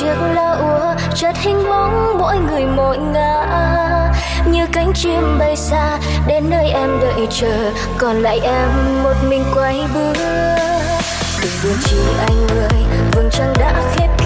chiếc lá úa chợt hình bóng mỗi người mỗi ngã. Như cánh chim bay xa, đến nơi em đợi chờ. Còn lại em, một mình quay bước. Đừng buồn chỉ anh người vầng trăng đã khép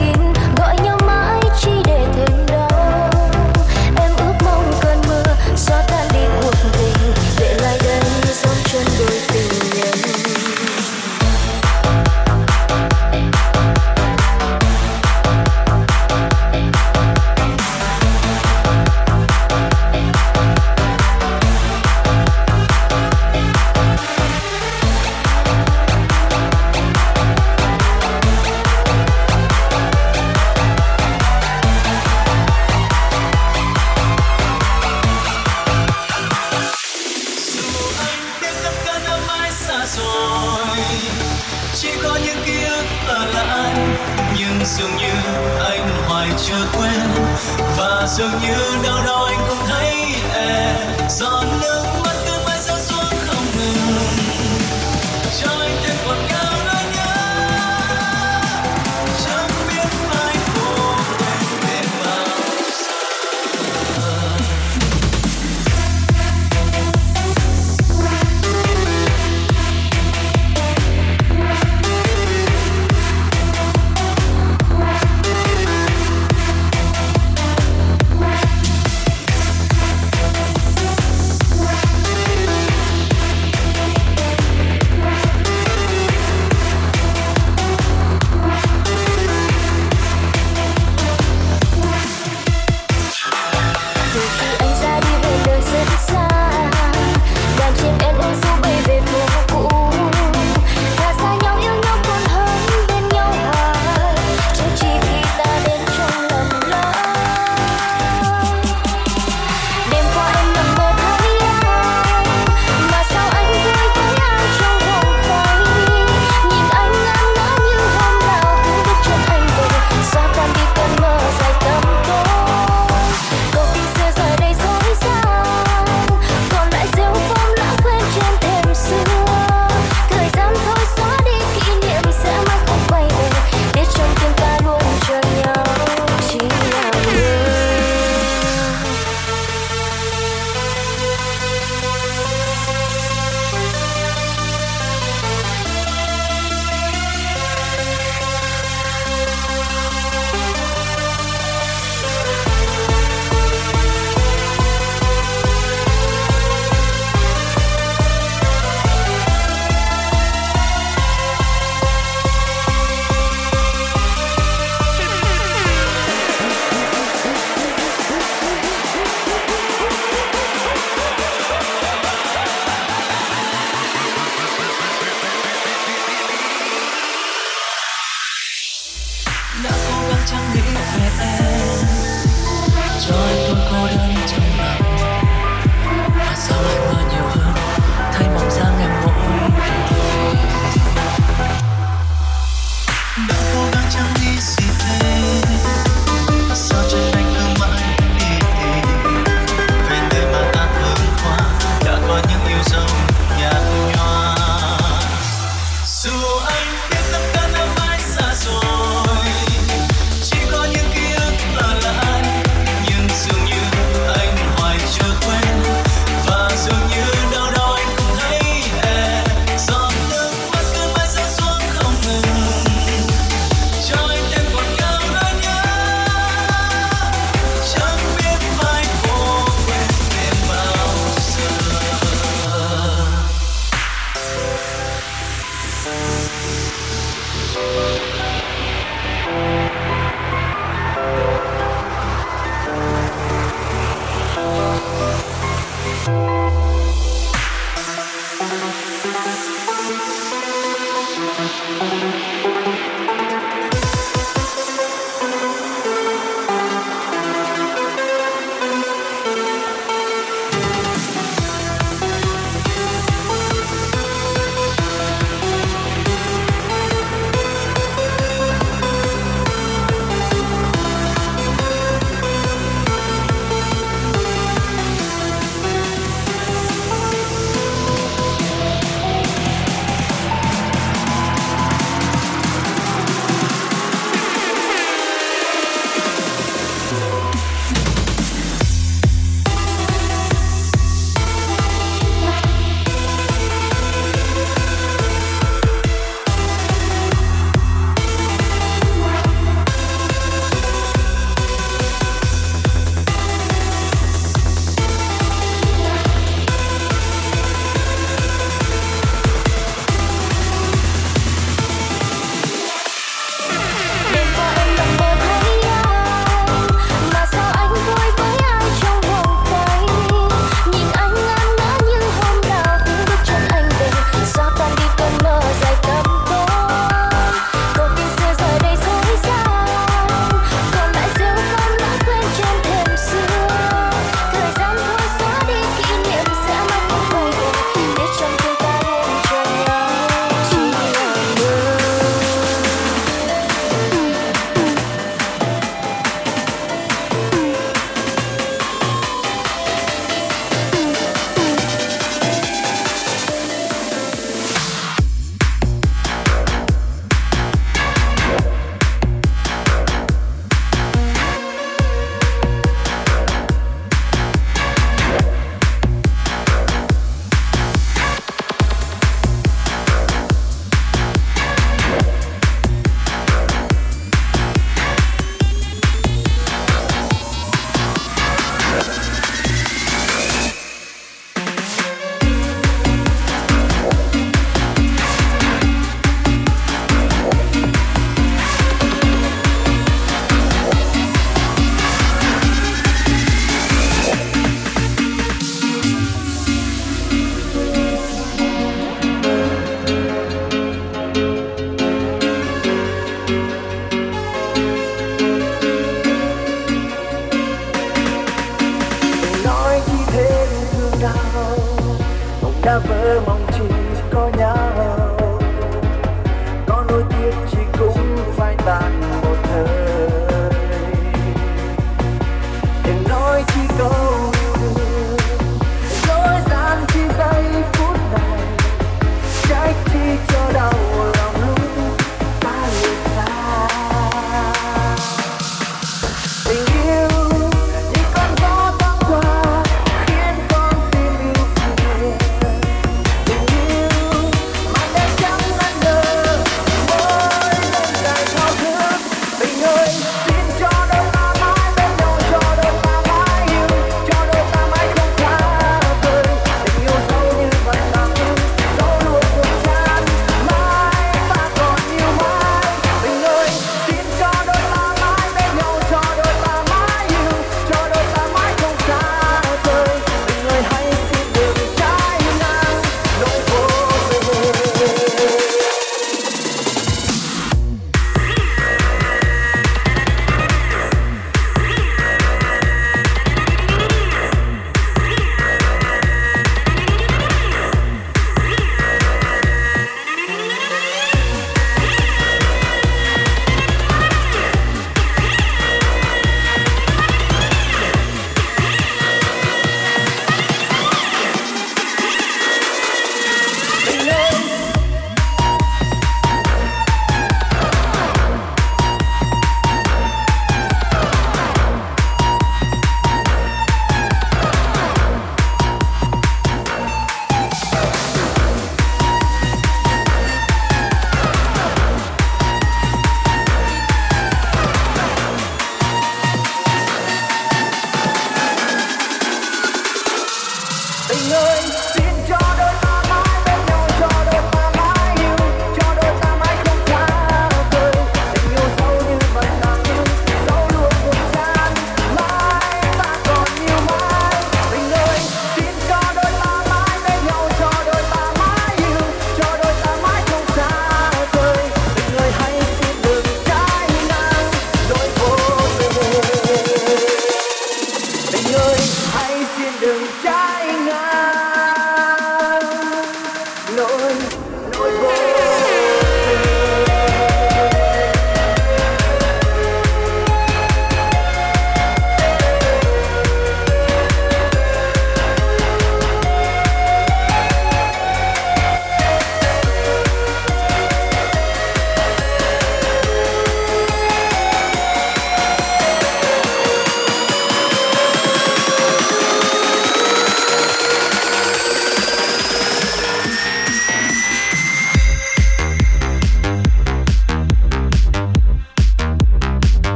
We go.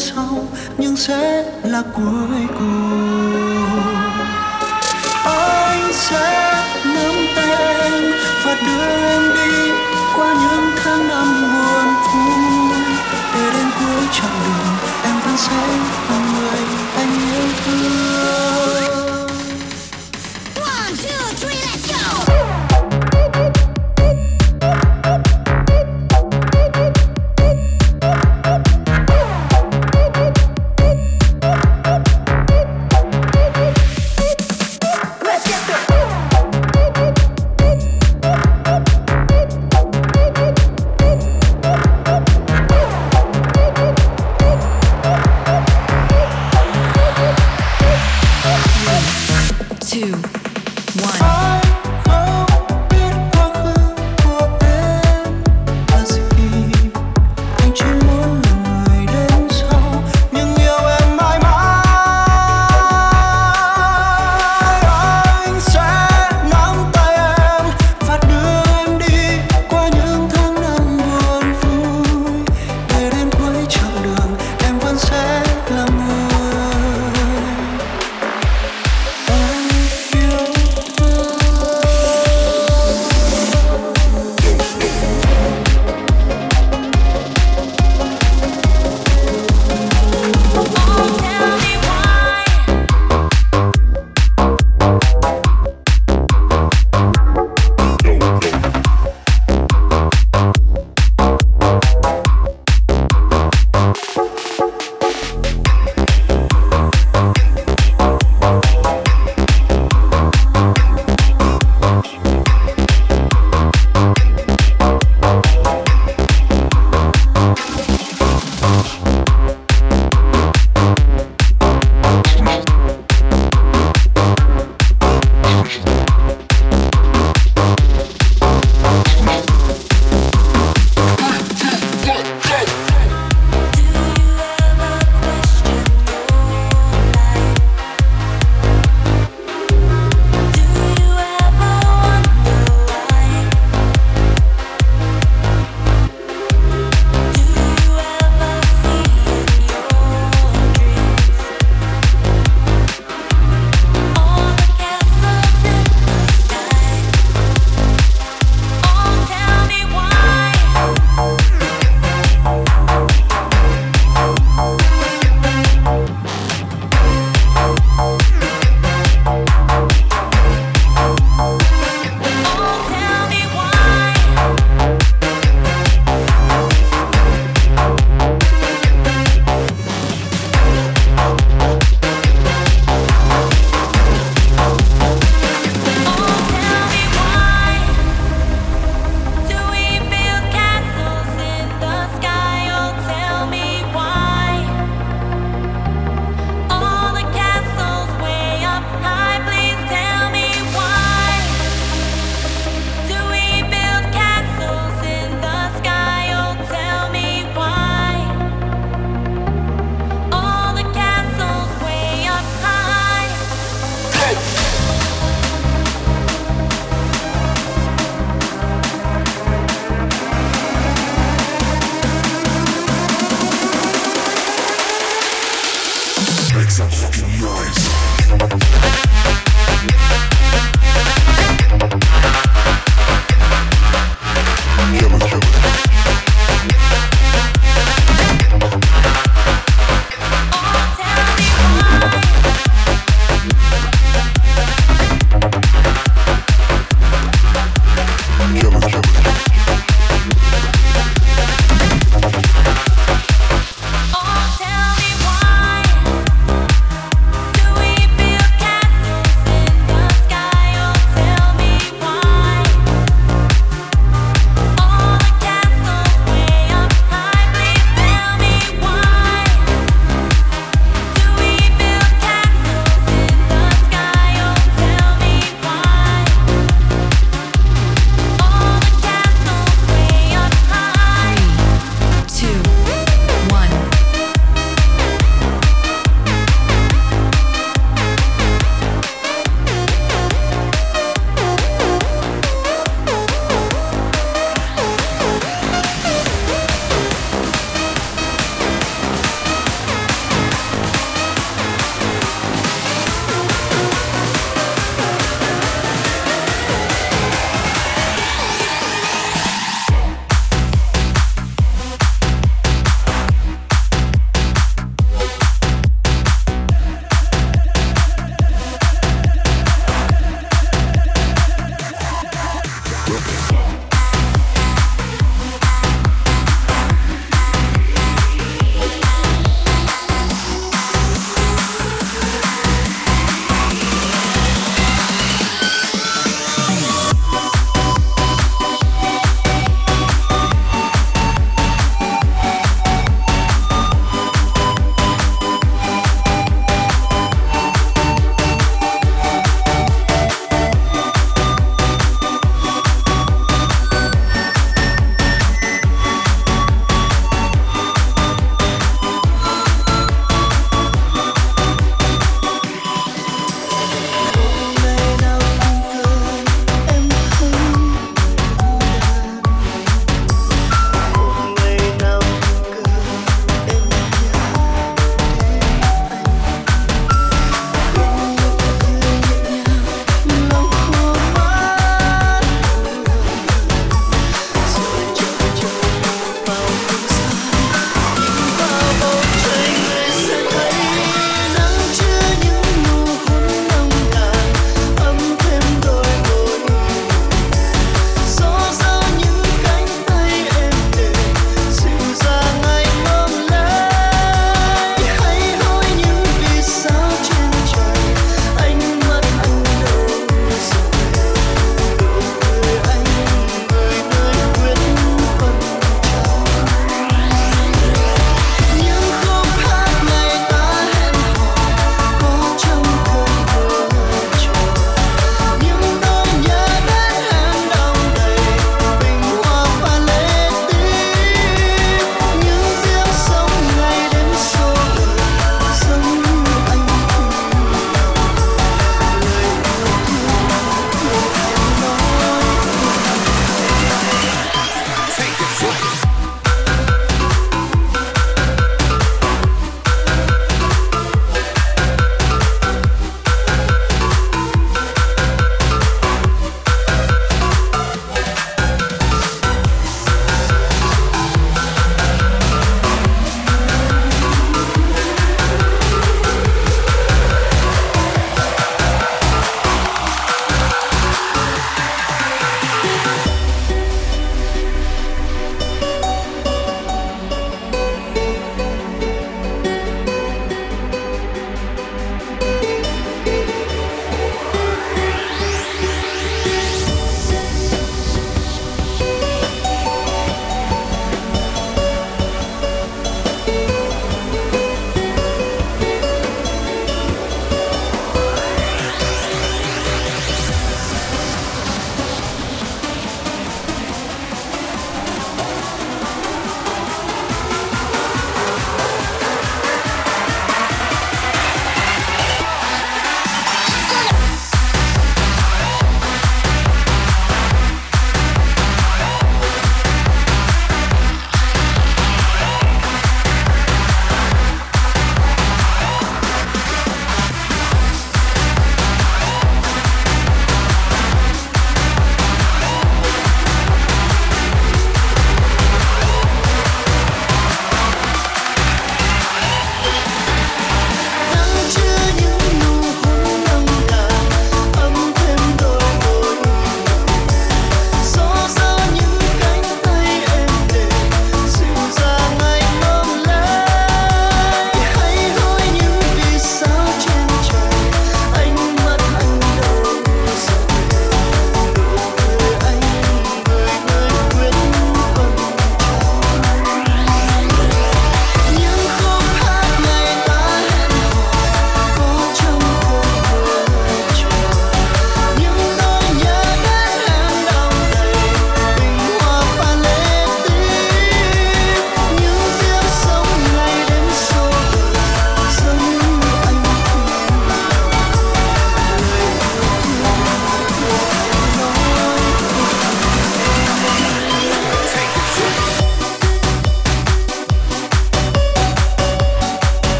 Sau, nhưng sẽ là cuối cùng. Anh sẽ nắm tay em và đưa em đi qua những tháng năm buồn.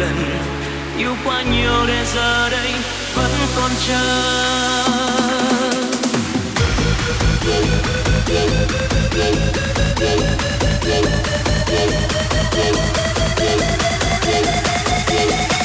lần yêu quá nhiều để giờ đây vẫn còn chờ Yeah.